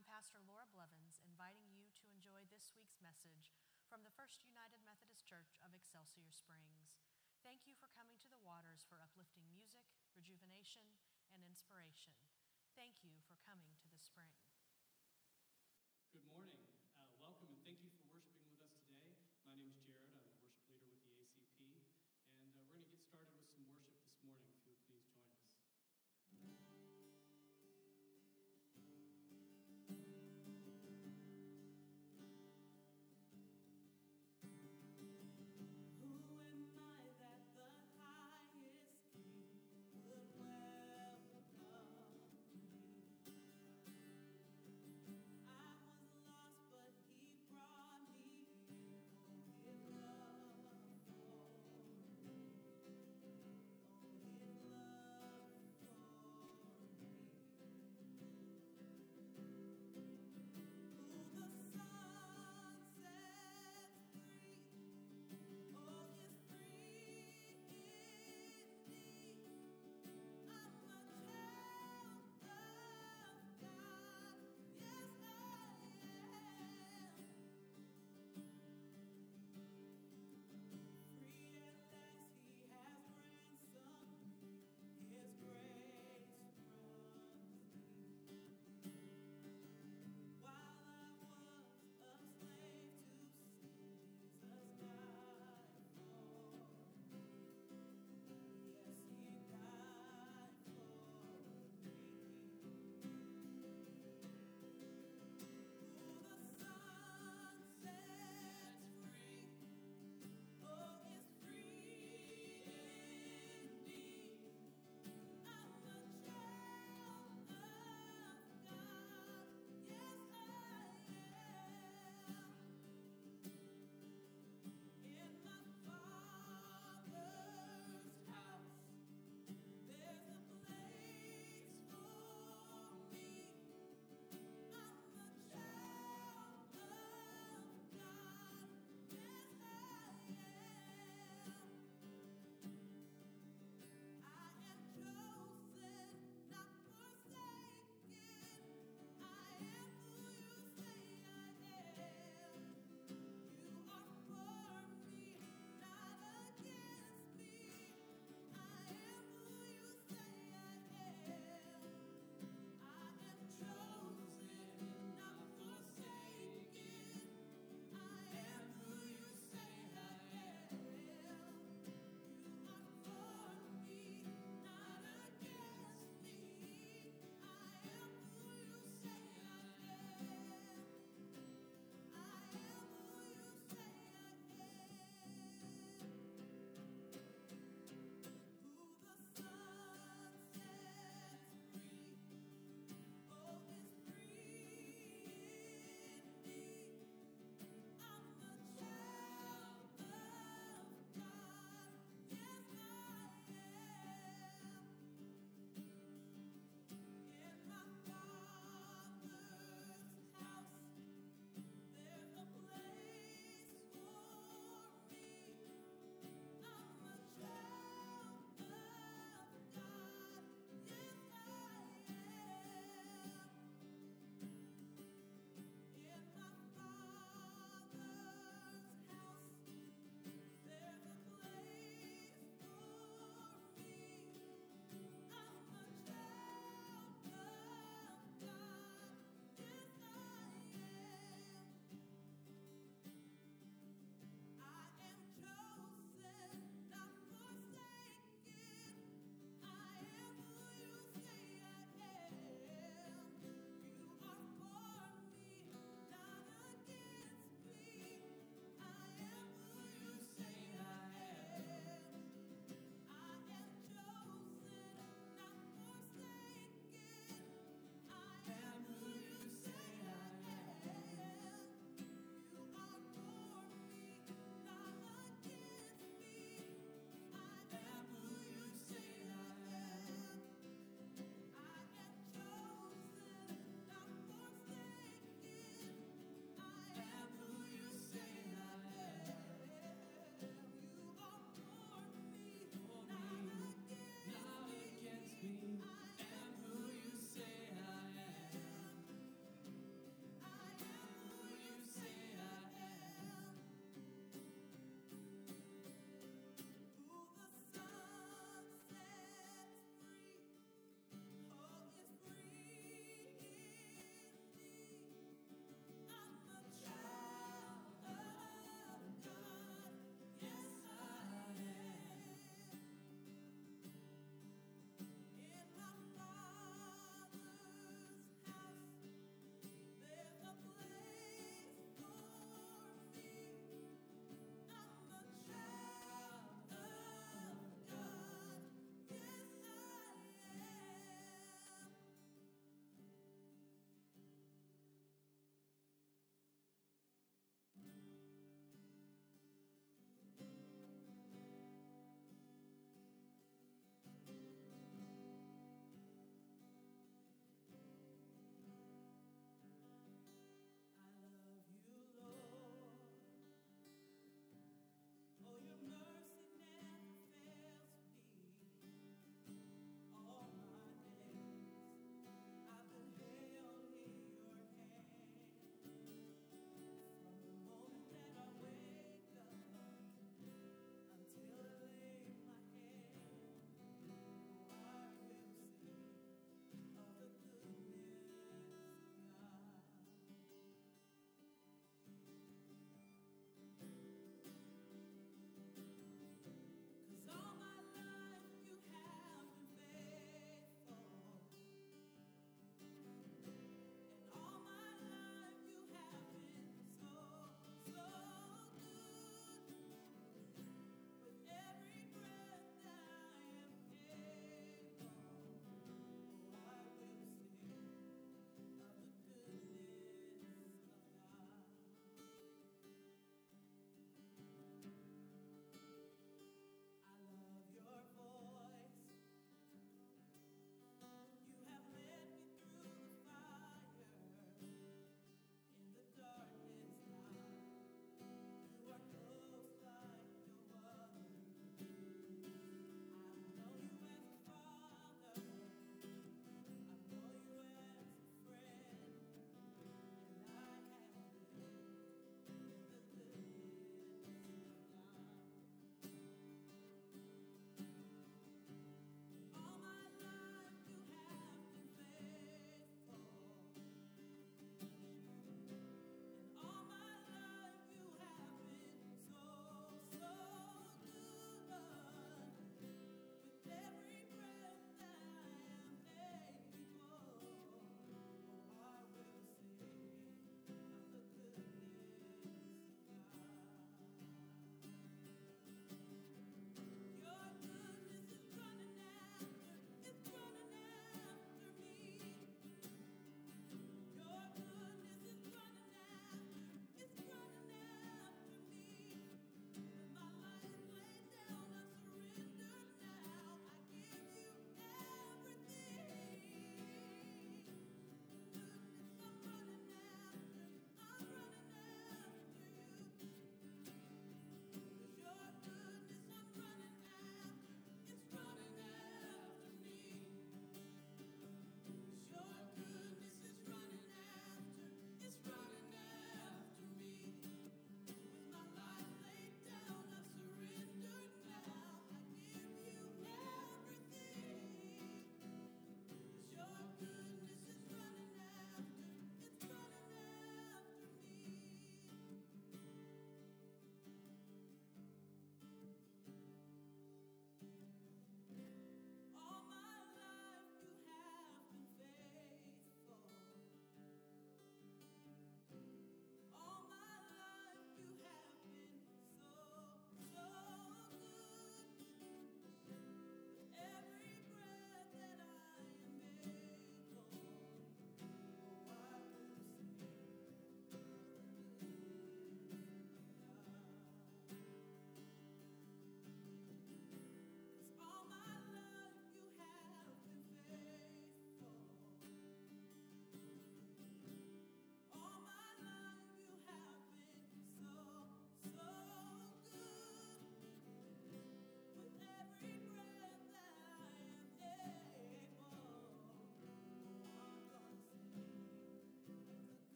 I'm Pastor Laura Blevins, inviting you to enjoy this week's message from the First United Methodist Church of Excelsior Springs. Thank you for coming to the waters for uplifting music, rejuvenation, and inspiration. Thank you for coming to the spring. Good morning.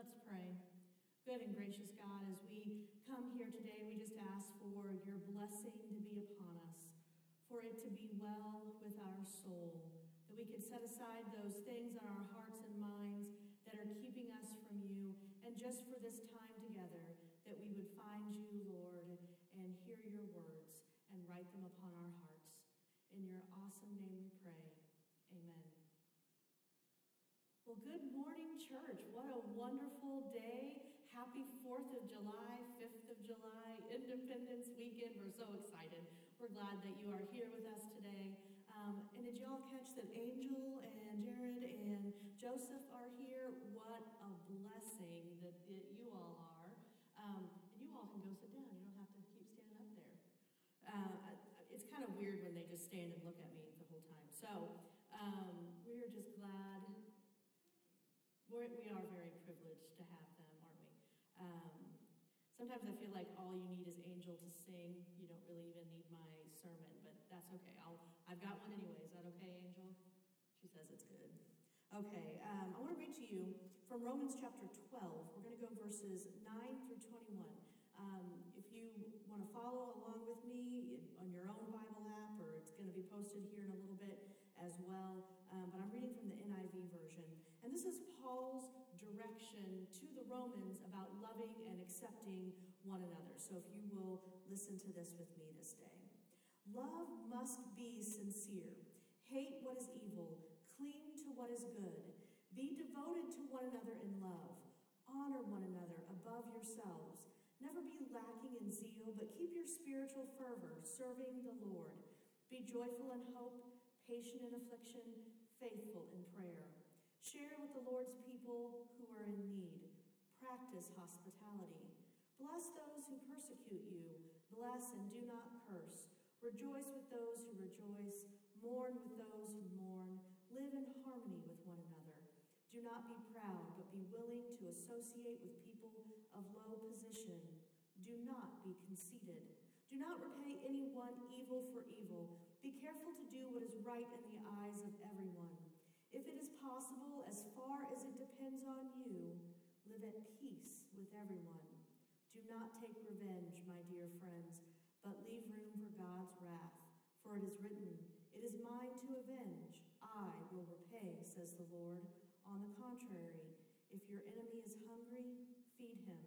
Let's pray. Good and gracious God, as we come here today, we just ask for your blessing to be upon us, for it to be well with our soul, that we can set aside those things in our hearts and minds that are keeping us from you, and just for this time together, that we would find you, Lord, and hear your words and write them upon our hearts. In your awesome name we pray. Amen. Well, good morning, church. What a wonderful day. Happy 4th of July, 5th of July, Independence Weekend. We're so excited. We're glad that you are here with us today. Um, and did you all catch that Angel and Jared and Joseph are here? What a blessing that, you all are. Um, and you all can go sit down. You don't have to keep standing up there. Uh, it's kind of weird when they just stand and look at me the whole time. So um, we're just glad. We're, we are very privileged to have them, aren't we? Um, sometimes I feel like all you need is Angel to sing. You don't really even need my sermon, but that's okay. I'll, I've got one anyway. Is that okay, Angel? She says it's good. Okay, um, I want to read to you from Romans chapter 12. We're going to go verses 9 through 21. Um, if you want to follow along with me on your own Bible app, or it's going to be posted here in a little bit as well, um, but I'm reading from the NIV version. And this is Paul's direction to the Romans about loving and accepting one another. So if you will listen to this with me this day. Love must be sincere. Hate what is evil. Cling to what is good. Be devoted to one another in love. Honor one another above yourselves. Never be lacking in zeal, but keep your spiritual fervor, serving the Lord. Be joyful in hope, patient in affliction, faithful in prayer. Share with the Lord's people who are in need. Practice hospitality. Bless those who persecute you. Bless and do not curse. Rejoice with those who rejoice. Mourn with those who mourn. Live in harmony with one another. Do not be proud, but be willing to associate with people of low position. Do not be conceited. Do not repay anyone evil for evil. Be careful to do what is right in the eyes of everyone. If it is possible, as far as it depends on you, live at peace with everyone. Do not take revenge, my dear friends, but leave room for God's wrath. For it is written, It is mine to avenge. I will repay, says the Lord. On the contrary, if your enemy is hungry, feed him.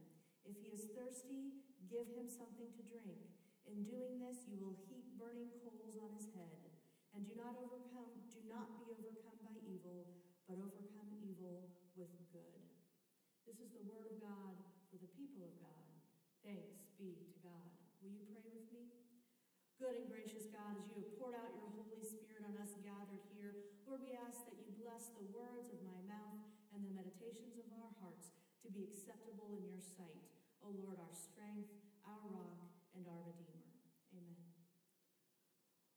If he is thirsty, give him something to drink. In doing this, you will heap burning coals on his head. And do not overcome, do not be evil, but overcome evil with good. This is the word of God for the people of God. Thanks be to God. Will you pray with me? Good and gracious God, as you have poured out your Holy Spirit on us gathered here, Lord, we ask that you bless the words of my mouth and the meditations of our hearts to be acceptable in your sight. O Lord, our strength, our rock, and our Redeemer.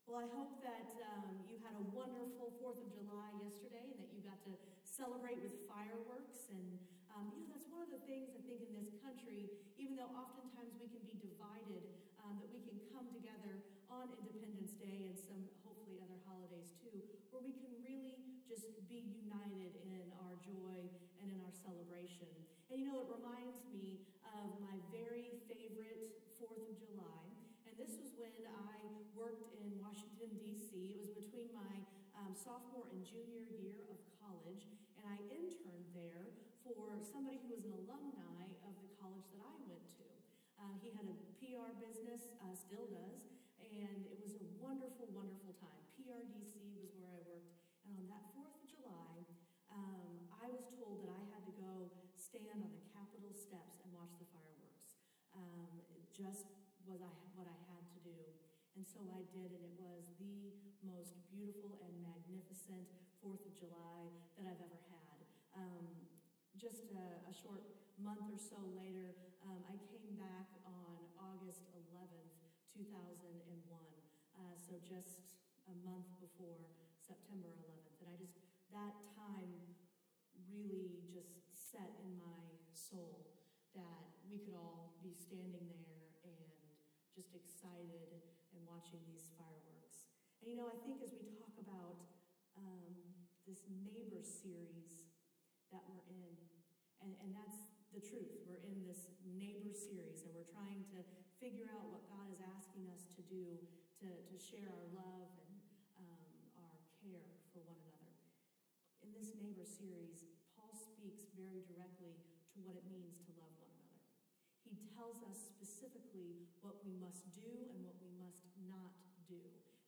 Well, I hope that um, you had a wonderful 4th of July yesterday and that you got to celebrate with fireworks. And, um, you know, that's one of the things I think in this country, even though oftentimes we can be divided, um, that we can come together on Independence Day and some hopefully other holidays too, where we can really just be united in our joy and in our celebration. And, you know, it reminds me of my very favorite 4th of July this was when I worked in Washington, D.C. It was between my um, sophomore and junior year of college, and I interned there for somebody who was an alumni of the college that I went to. Uh, he had a PR business, uh, still does, and it was a wonderful, wonderful time. PRDC was where I worked, and on that 4th of July, um, I was told that I had to go stand on the Capitol steps and watch the fireworks. Um, just was I, what I had to do. And so I did, and it was the most beautiful and magnificent Fourth of July that I've ever had. Um, just a, a, short month or so later, um, I came back on August 11th, 2001. Uh, so just a month before September 11th. And I just, that time really just set in my soul that we could all be standing there and just excited watching these fireworks. And you know, I think as we talk about um, this neighbor series that we're in, And, and that's the truth. We're in this neighbor series and we're trying to figure out what God is asking us to do to, to share our love and um, our care for one another. In this neighbor series, Paul speaks very directly to what it means to love one another. He tells us specifically what we must do and what do,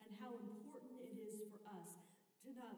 and how important it is for us to not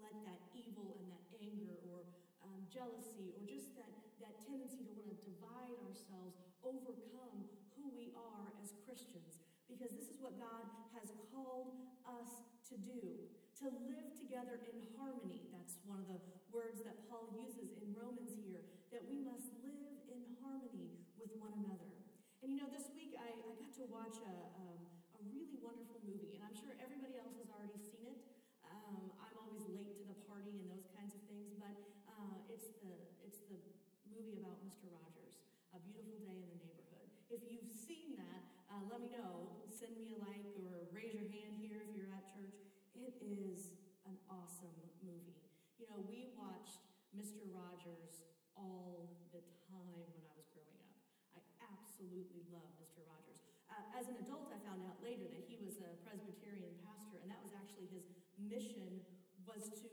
let that evil and that anger or um, jealousy or just that, that tendency to want to divide ourselves overcome who we are as Christians. Because this is what God has called us to do to live together in harmony. That's one of the words that Paul uses in Romans here, that we must live in harmony with one another. And you know, this week I, I got to watch a, um, a really wonderful movie, and I'm sure everybody else has already seen it. Um, I'm always late to the party and those kinds of things, but uh, it's the it's the movie about Mr. Rogers, A Beautiful Day in the Neighborhood. If you've seen that, uh, let me know. Send me a like or raise your hand here if you're at church. It is an awesome movie. You know, we watched Mr. Rogers all the time when I was growing up. I absolutely love Mr. Rogers. Uh, as an adult, I found out later that he was a Presbyterian pastor, and that was actually his mission was to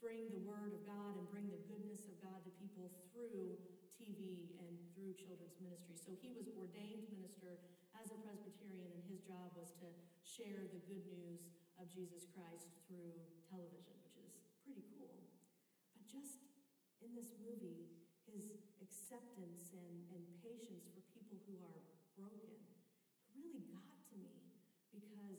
bring the word of God and bring the goodness of God to people through TV and through children's ministry. So he was ordained minister as a Presbyterian, and his job was to share the good news of Jesus Christ through television, which is pretty cool. But just in this movie, his acceptance and, and patience for people who are broken really got to me because I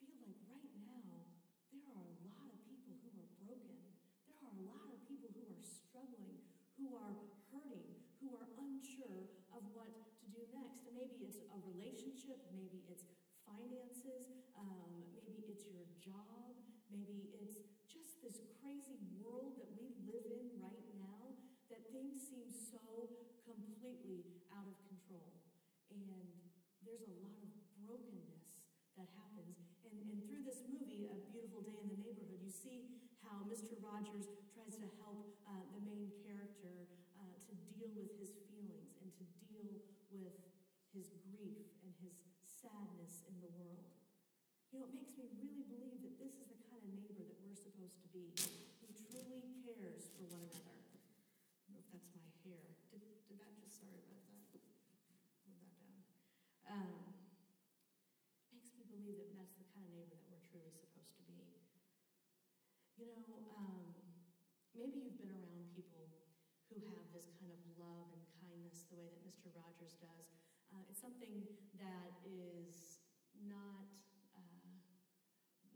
feel like right now there are a lot of people who are broken. There are a lot of people who are struggling, who are hurting, who are unsure of what to do next. And maybe it's a relationship, maybe it's finances, um, maybe it's your job, maybe it's just this crazy world that we live in right now that things seem so completely out of control. And there's a lot of brokenness that happens. And, and through this movie, A Beautiful Day in the Neighborhood, you see how Mr. Rogers tries to help uh, the main character uh, to deal with his feelings and to deal with his grief sadness in the world. You know, it makes me really believe that this is the kind of neighbor that we're supposed to be, who truly cares for one another. I don't know if that's my hair. Did, did that just, sorry about that. Move that down. Um, makes me believe that that's the kind of neighbor that we're truly supposed to be. You know, um, maybe you've been around people who have this kind of love and kindness the way that Mr. Rogers does. Uh, it's something that is not uh,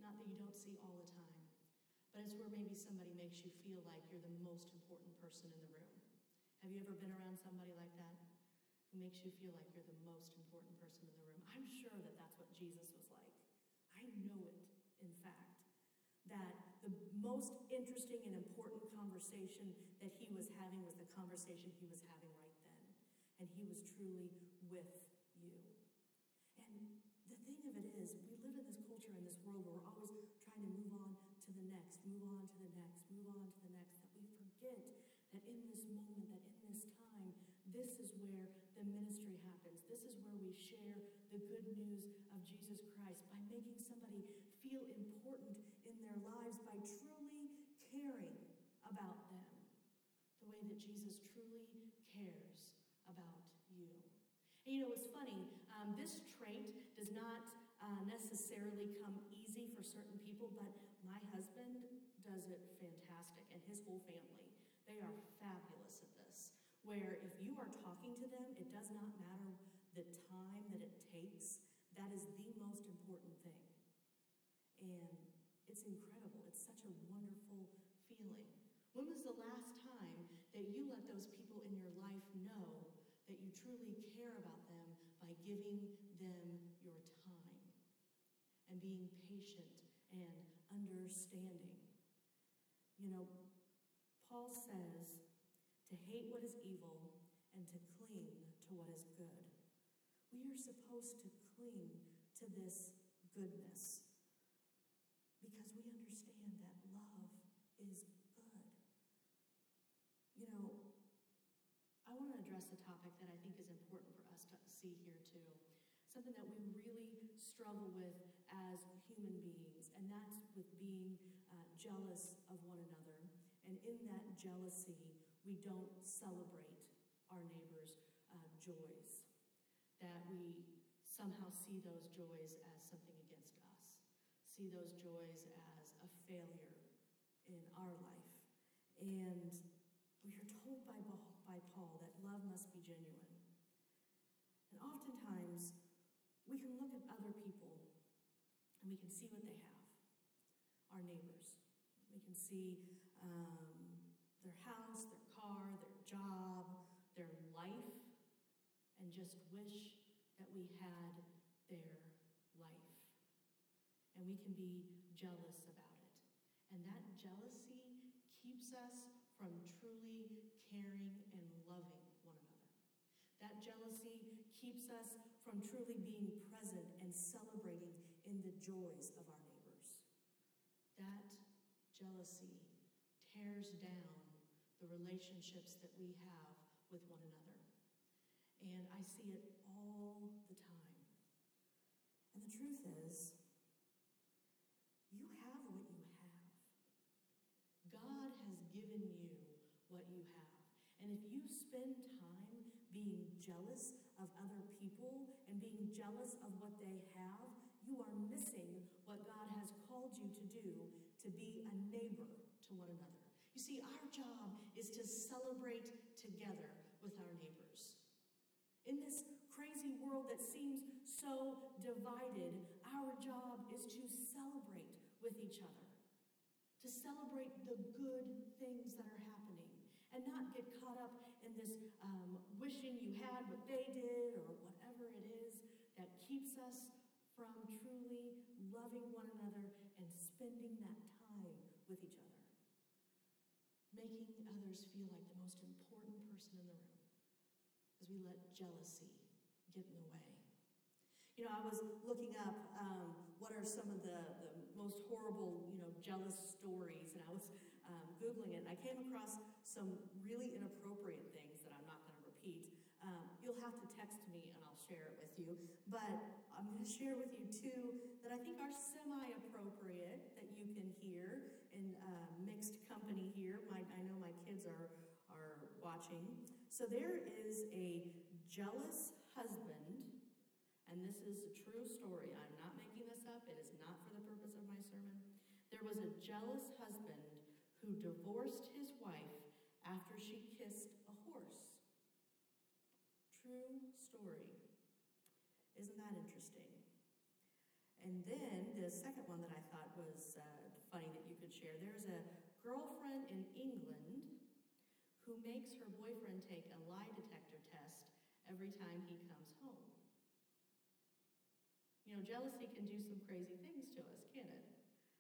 not that you don't see all the time, but it's where maybe somebody makes you feel like you're the most important person in the room. Have you ever been around somebody like that who makes you feel like you're the most important person in the room? I'm sure that that's what Jesus was like. I know it, in fact, that the most interesting and important conversation that he was having was the conversation he was having right then. And he was truly with you. And the thing of it is, we live in this culture, in this world where we're always trying to move on to the next, move on to the next, move on to the next, that we forget that in this moment, that in this time, this is where the ministry happens. This is where we share the good news of Jesus Christ by making somebody feel important in their lives by truly caring about them the way that Jesus truly. And you know, it's funny, um, this trait does not uh, necessarily come easy for certain people, but my husband does it fantastic, and his whole family. They are fabulous at this. Where if you are talking to them, it does not matter the time that it takes, that is the most important thing. And it's incredible. It's such a wonderful feeling. When was the last time that you let those people in your life know that you truly care giving them your time and being patient and understanding? You know, Paul says to hate what is evil and to cling to what is good. We are supposed to cling to this goodness because we understand that love is good. You know, that I think is important for us to see here too. Something that we really struggle with as human beings, and that's with being uh, jealous of one another. And in that jealousy, we don't celebrate our neighbors' uh, joys, that we somehow see those joys as something against us, see those joys as a failure in our life. And we are told by, by Paul that love must be genuine. And oftentimes, we can look at other people and we can see what they have our neighbors. We can see um, their house, their car, their job, their life, and just wish that we had their life. And we can be jealous about it. And that jealousy keeps us from truly caring and loving one another. That jealousy keeps us from truly being present and celebrating in the joys of our neighbors. That jealousy tears down the relationships that we have with one another. And I see it all the time. And the truth is, you have what you have. God has given you what you have. And if you spend time being jealous of other people and being jealous of what they have, you are missing what God has called you to do to be a neighbor to one another. You see, our job is to celebrate together with our neighbors. In this crazy world that seems so divided, our job is to celebrate with each other, to celebrate the good things that are happening, and not get caught up in this um, wishing you had what they did or whatever it is that keeps us from truly loving one another and spending that time with each other. Making others feel like the most important person in the room as we let jealousy get in the way. You know, I was looking up um, what are some of the, the most horrible, you know, jealous stories, and I was um, Googling it, and I came across some really inappropriate things that I'm not going to repeat. Um, you'll have to text me and I'll share it with you. But I'm going to share with you two that I think are semi appropriate that you can hear in uh, mixed company here. My, I know my kids are, are watching. So there is a jealous husband, and this is a true story. I'm not making this up, it is not for the purpose of my sermon. There was a jealous husband who divorced his wife after she kissed a horse. True story. Isn't that interesting? And then the second one that I thought was uh, funny that share there's a girlfriend in England who makes her boyfriend take a lie detector test every time he comes home. You know, jealousy can do some crazy things to us, can it?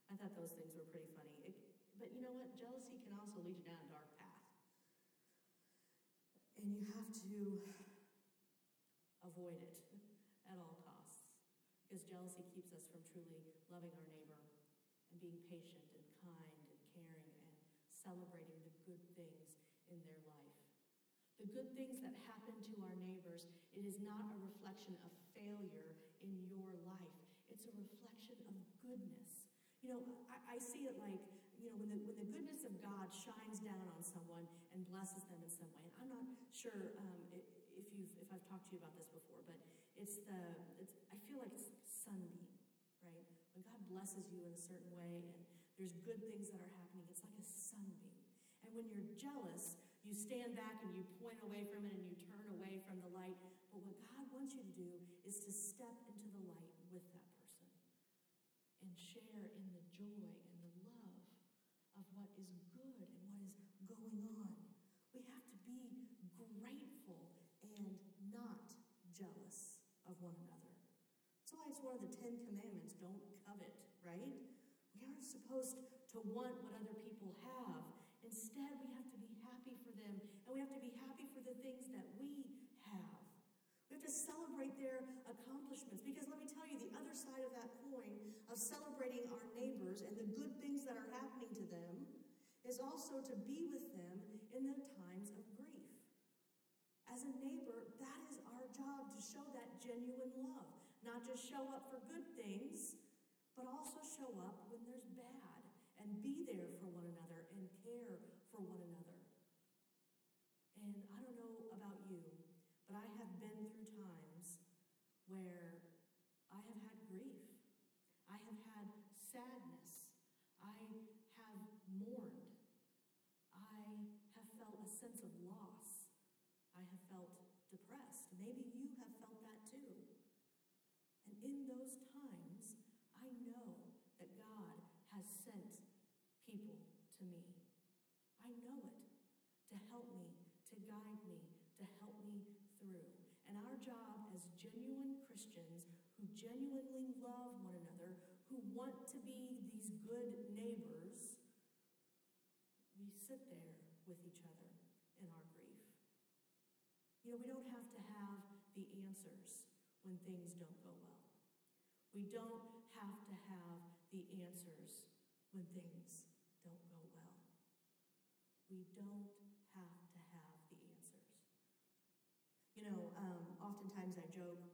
I thought those things were pretty funny. It, but you know what? Jealousy can also lead you down a dark path. And you have to avoid it at all costs. Because jealousy keeps us from truly loving our neighbor and being patient kind and caring and celebrating the good things in their life. The good things that happen to our neighbors, it is not a reflection of failure in your life. It's a reflection of goodness. You know, I, I see it like, you know, when the, when the goodness of God shines down on someone and blesses them in some way. And I'm not sure um, if you've, if I've talked to you about this before, but it's the, it's, I feel like it's sunbeam, right? When God blesses you in a certain way and there's good things that are happening, it's like a sunbeam. And when you're jealous, you stand back and you point away from it and you turn away from the light. But what God wants you to do is to step into the light with that person and share in the joy and the love of what is good and what is going on. We have to be grateful and not jealous of one another. Why it's one of the Ten Commandments don't covet, right? Supposed to want what other people have. Instead, we have to be happy for them, and we have to be happy for the things that we have. We have to celebrate their accomplishments because let me tell you, the other side of that coin of celebrating our neighbors and the good things that are happening to them is also to be with them in the times of grief. As a neighbor, that is our job to show that genuine love. Not just show up for good things, but also show up when there's bad and be there for one another and care for one another. And I don't know about you, but I have been through times where I have had grief. I have had sadness. I have mourned. I have felt a sense of loss. I have felt depressed. Maybe you have felt that too. And in those times, I know that God has sent people to me. I know it to help me, to guide me, to help me through. And our job as genuine Christians who genuinely love one another, who want to be these good neighbors, we sit there with each other in our grief. You know, we don't have to have the answers when things don't go well. We don't have to have the answers when things don't go well. We don't have to have the answers. You know, um, oftentimes I joke,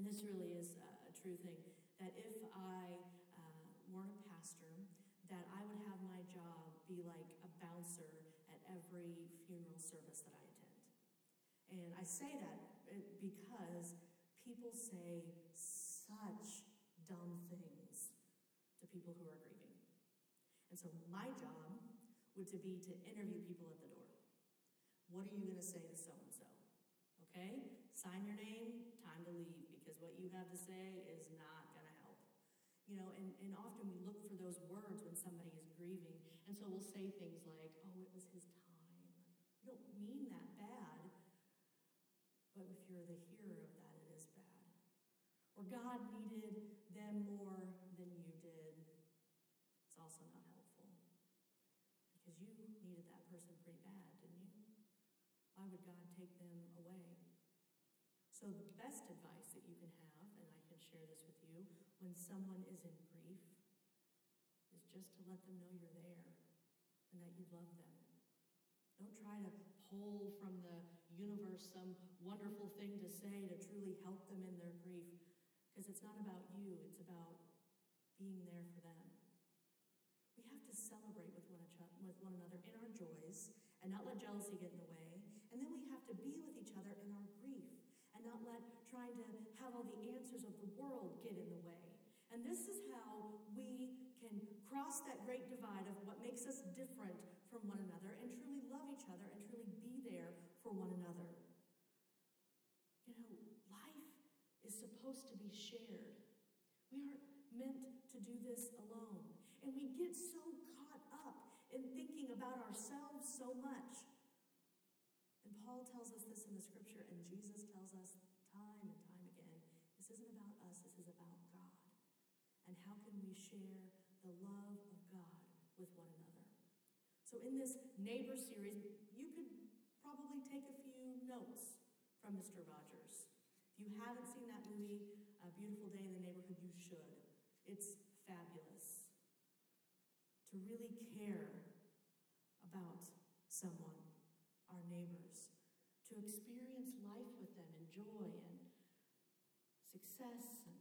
and this really is a true thing, that if I uh, weren't a pastor, that I would have my job be like a bouncer at every funeral service that. And I say that uh, because people say such dumb things to people who are grieving. And so my job would to be to interview people at the door. What are you going to say to so and so? Okay? Sign your name, time to leave, because what you have to say is not going to help. You know, and, and often we look for those words when somebody is grieving. And so we'll say things like, oh, it was his time. You don't mean that bad. But if you're the hearer of that, it is bad. Or God needed them more than you did. It's also not helpful. Because you needed that person pretty bad, didn't you? Why would God take them away? So, the best advice that you can have, and I can share this with you, when someone is in grief, is just to let them know you're there and that you love them. Don't try to pull from the universe some wonderful thing to say to truly help them in their grief, because it's not about you, it's about being there for them. We have to celebrate with one, with one another in our joys and not let jealousy get in the way. And then we have to be with each other in our grief and not let trying to have all the answers of the world get in the way. And this is how we can cross that great divide of what makes us different from one another and truly love each other and truly be there for one another. You know, life is supposed to be shared. We aren't meant to do this alone. And we get so caught up in thinking about ourselves so much. And Paul tells us this in the scripture, and Jesus tells us time and time again this isn't about us, this is about God. And how can we share the love of God with one another? So, in this neighbor series, you could probably take a few notes from Mr. Rogers. If you haven't seen that movie, Beautiful Day in the Neighborhood, you should. It's fabulous. To really care about someone, our neighbors, to experience life with them in joy and success and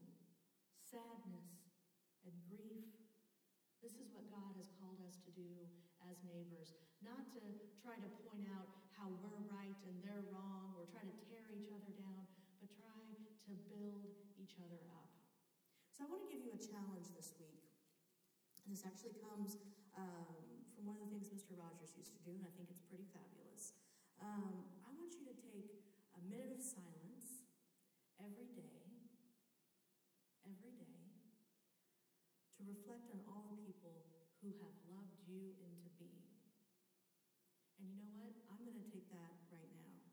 sadness and grief. This is what God has called us to do as neighbors. Not to try to point out how we're right and they're wrong or try to tear each other down, but try to build each other up. So I want to give you a challenge this week. This actually comes um, from one of the things Mr. Rogers used to do, and I think it's pretty fabulous. Um, I want you to take a minute of silence every day, every day, to reflect on all the people who have loved you into being. And you know what? I'm going to take that right now.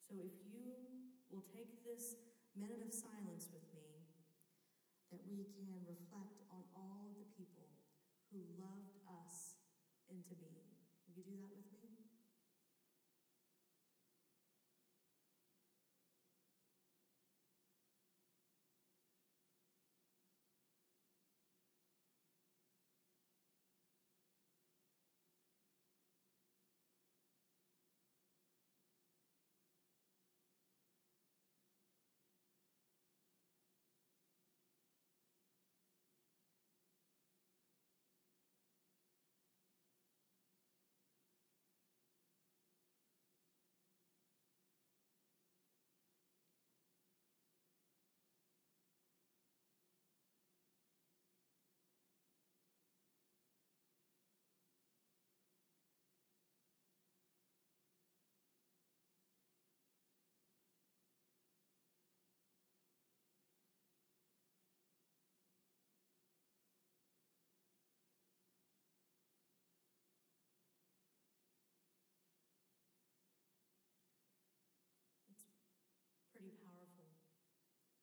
So if you will take this minute of silence with me, that we can reflect on all of the people who loved us into being. Will you do that with me?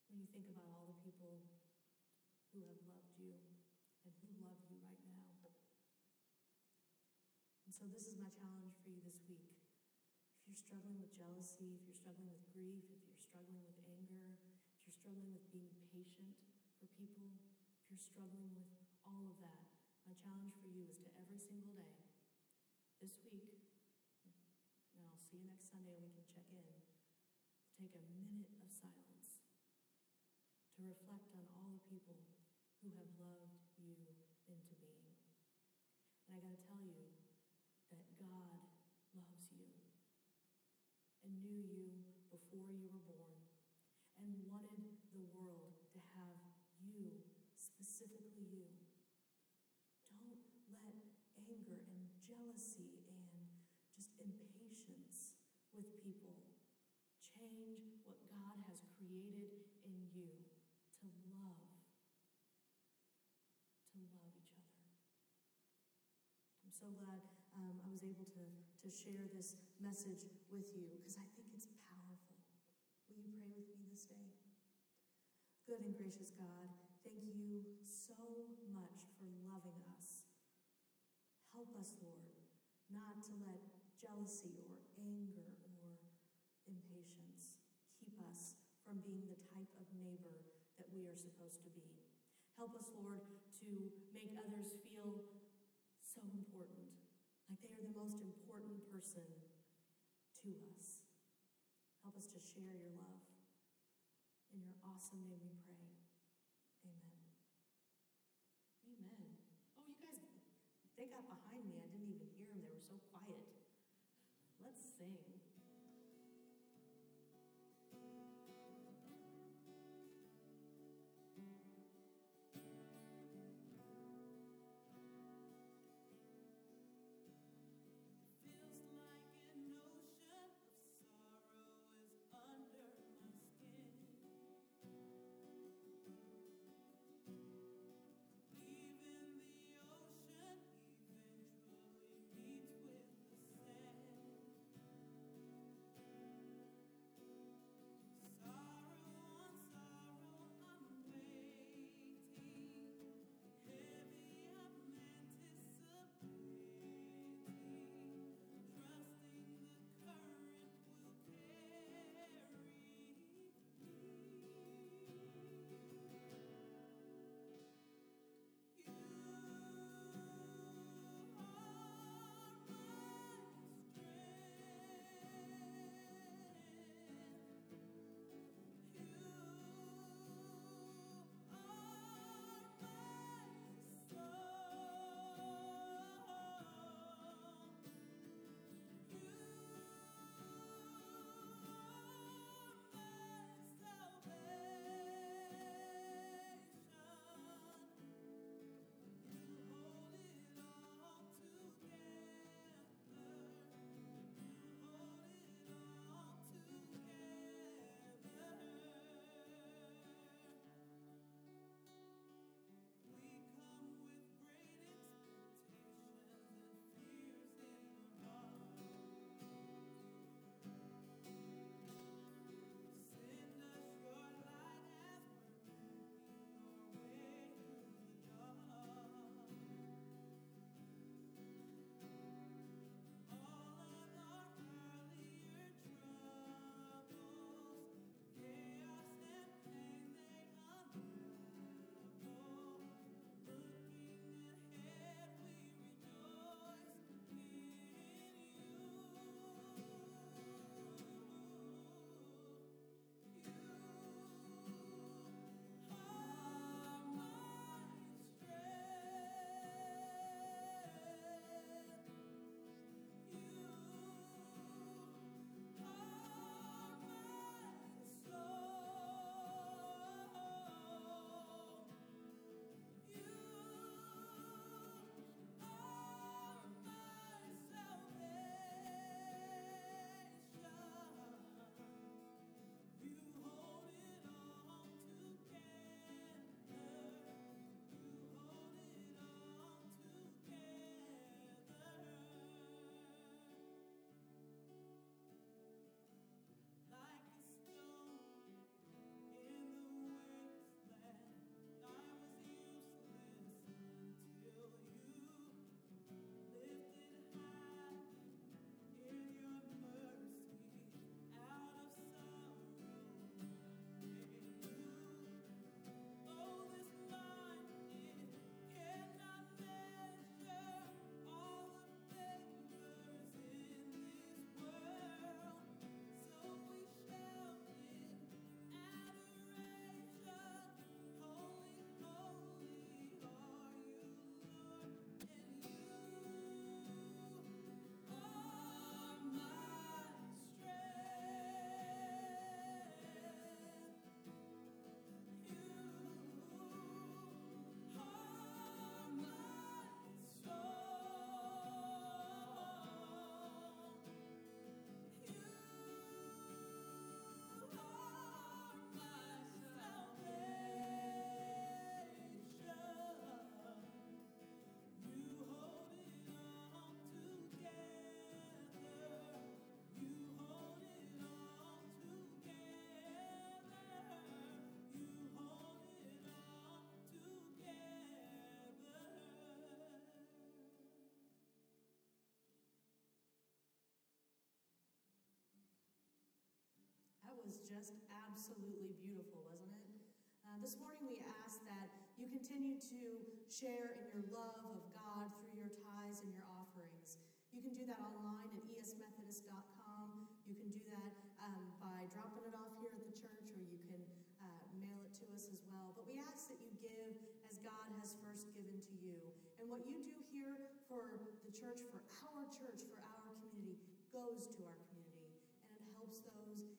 you think about all the people who have loved you and who love you right now. And so, this is my challenge for you this week. If you're struggling with jealousy, if you're struggling with grief, if you're struggling with anger, if you're struggling with being patient for people, if you're struggling with all of that, my challenge for you is to every single day, this week, and I'll see you next Sunday and we can check in, take a minute of silence to reflect on all the people who have loved you into being. And I got to tell you that God loves you and knew you before you were born and wanted the world to have you, specifically you. Don't let anger and jealousy and just impatience with people change what God has created in you to love, to love each other. I'm so glad um, I was able to, to share this message with you because I think it's powerful. Will you pray with me this day? Good and gracious God, thank you so much for loving us. Help us, Lord, not to let jealousy or anger or impatience keep us from being the type of neighbor that we are supposed to be. Help us, Lord, to make others feel most important person to us. Help us to share your love. In your awesome name we pray. Just absolutely beautiful, wasn't it? Uh, this morning we ask that you continue to share in your love of God through your tithes and your offerings. You can do that online at esmethodist.com. You can do that um, by dropping it off here at the church, or you can uh, mail it to us as well. But we ask that you give as God has first given to you. And what you do here for the church, for our church, for our community, goes to our community. And it helps those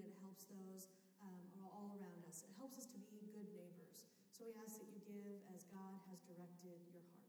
it helps those um, all around us. It helps us to be good neighbors. So we ask that you give as God has directed your heart.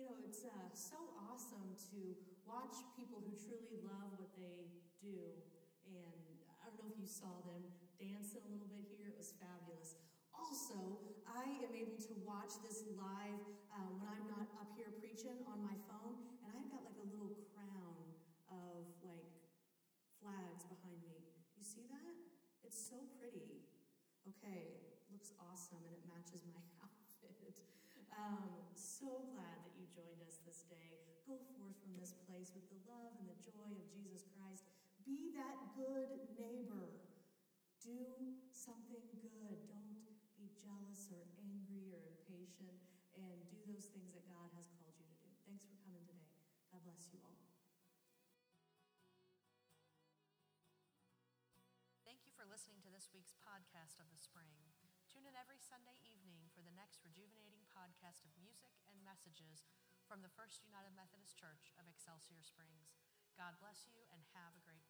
You know, it's uh, so awesome to watch people who truly love what they do. And I don't know if you saw them dancing a little bit here, it was fabulous. Also, I am able to watch this live uh, when I'm not up here preaching on my phone, and I've got like a little crown of like flags behind me. You see that? It's so pretty. Okay, looks awesome and it matches my outfit. Um, so glad that joined us this day. Go forth from this place with the love and the joy of Jesus Christ. Be that good neighbor. Do something good. Don't be jealous or angry or impatient and do those things that God has called you to do. Thanks for coming today. God bless you all. Thank you for listening to this week's podcast of the spring. Tune in every Sunday evening for the next rejuvenating podcast of music and messages from the First United Methodist Church of Excelsior Springs. God bless you and have a great week.